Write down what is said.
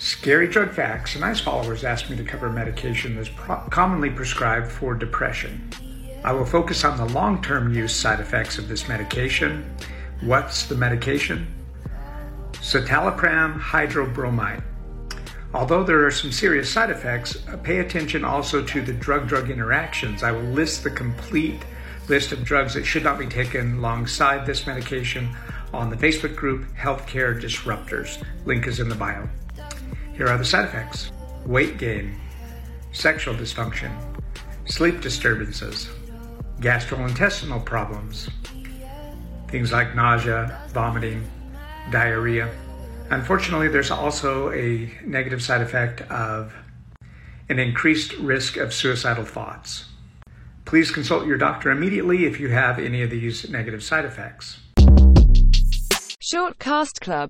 Scary Drug Facts. Nice followers asked me to cover medication that's pro- commonly prescribed for depression. I will focus on the long term use side effects of this medication. What's the medication? Citalopram hydrobromide. Although there are some serious side effects, uh, pay attention also to the drug drug interactions. I will list the complete list of drugs that should not be taken alongside this medication on the Facebook group Healthcare Disruptors. Link is in the bio. Here are the side effects weight gain, sexual dysfunction, sleep disturbances, gastrointestinal problems, things like nausea, vomiting, diarrhea. Unfortunately, there's also a negative side effect of an increased risk of suicidal thoughts. Please consult your doctor immediately if you have any of these negative side effects. Short Cast Club